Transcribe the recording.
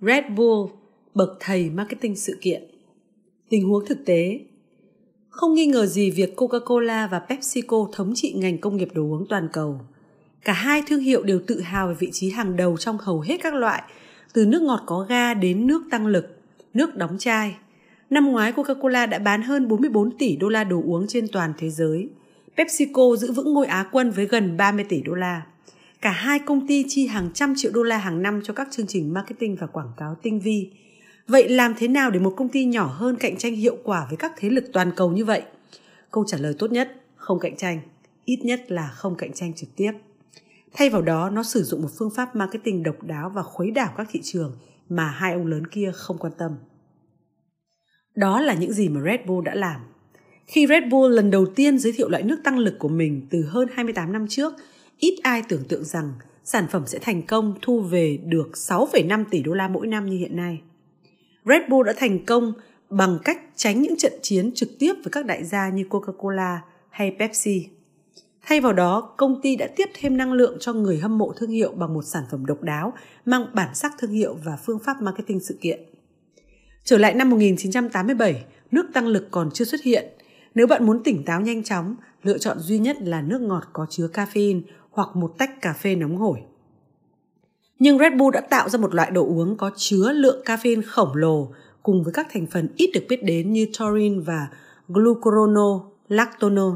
Red Bull, bậc thầy marketing sự kiện. Tình huống thực tế Không nghi ngờ gì việc Coca-Cola và PepsiCo thống trị ngành công nghiệp đồ uống toàn cầu. Cả hai thương hiệu đều tự hào về vị trí hàng đầu trong hầu hết các loại, từ nước ngọt có ga đến nước tăng lực, nước đóng chai. Năm ngoái Coca-Cola đã bán hơn 44 tỷ đô la đồ uống trên toàn thế giới. PepsiCo giữ vững ngôi Á quân với gần 30 tỷ đô la. Cả hai công ty chi hàng trăm triệu đô la hàng năm cho các chương trình marketing và quảng cáo tinh vi. Vậy làm thế nào để một công ty nhỏ hơn cạnh tranh hiệu quả với các thế lực toàn cầu như vậy? Câu trả lời tốt nhất, không cạnh tranh. Ít nhất là không cạnh tranh trực tiếp. Thay vào đó, nó sử dụng một phương pháp marketing độc đáo và khuấy đảo các thị trường mà hai ông lớn kia không quan tâm. Đó là những gì mà Red Bull đã làm. Khi Red Bull lần đầu tiên giới thiệu loại nước tăng lực của mình từ hơn 28 năm trước, ít ai tưởng tượng rằng sản phẩm sẽ thành công thu về được 6,5 tỷ đô la mỗi năm như hiện nay. Red Bull đã thành công bằng cách tránh những trận chiến trực tiếp với các đại gia như Coca-Cola hay Pepsi. Thay vào đó, công ty đã tiếp thêm năng lượng cho người hâm mộ thương hiệu bằng một sản phẩm độc đáo, mang bản sắc thương hiệu và phương pháp marketing sự kiện. Trở lại năm 1987, nước tăng lực còn chưa xuất hiện. Nếu bạn muốn tỉnh táo nhanh chóng, lựa chọn duy nhất là nước ngọt có chứa caffeine hoặc một tách cà phê nóng hổi. Nhưng Red Bull đã tạo ra một loại đồ uống có chứa lượng caffeine khổng lồ cùng với các thành phần ít được biết đến như taurine và glucuronolactonol.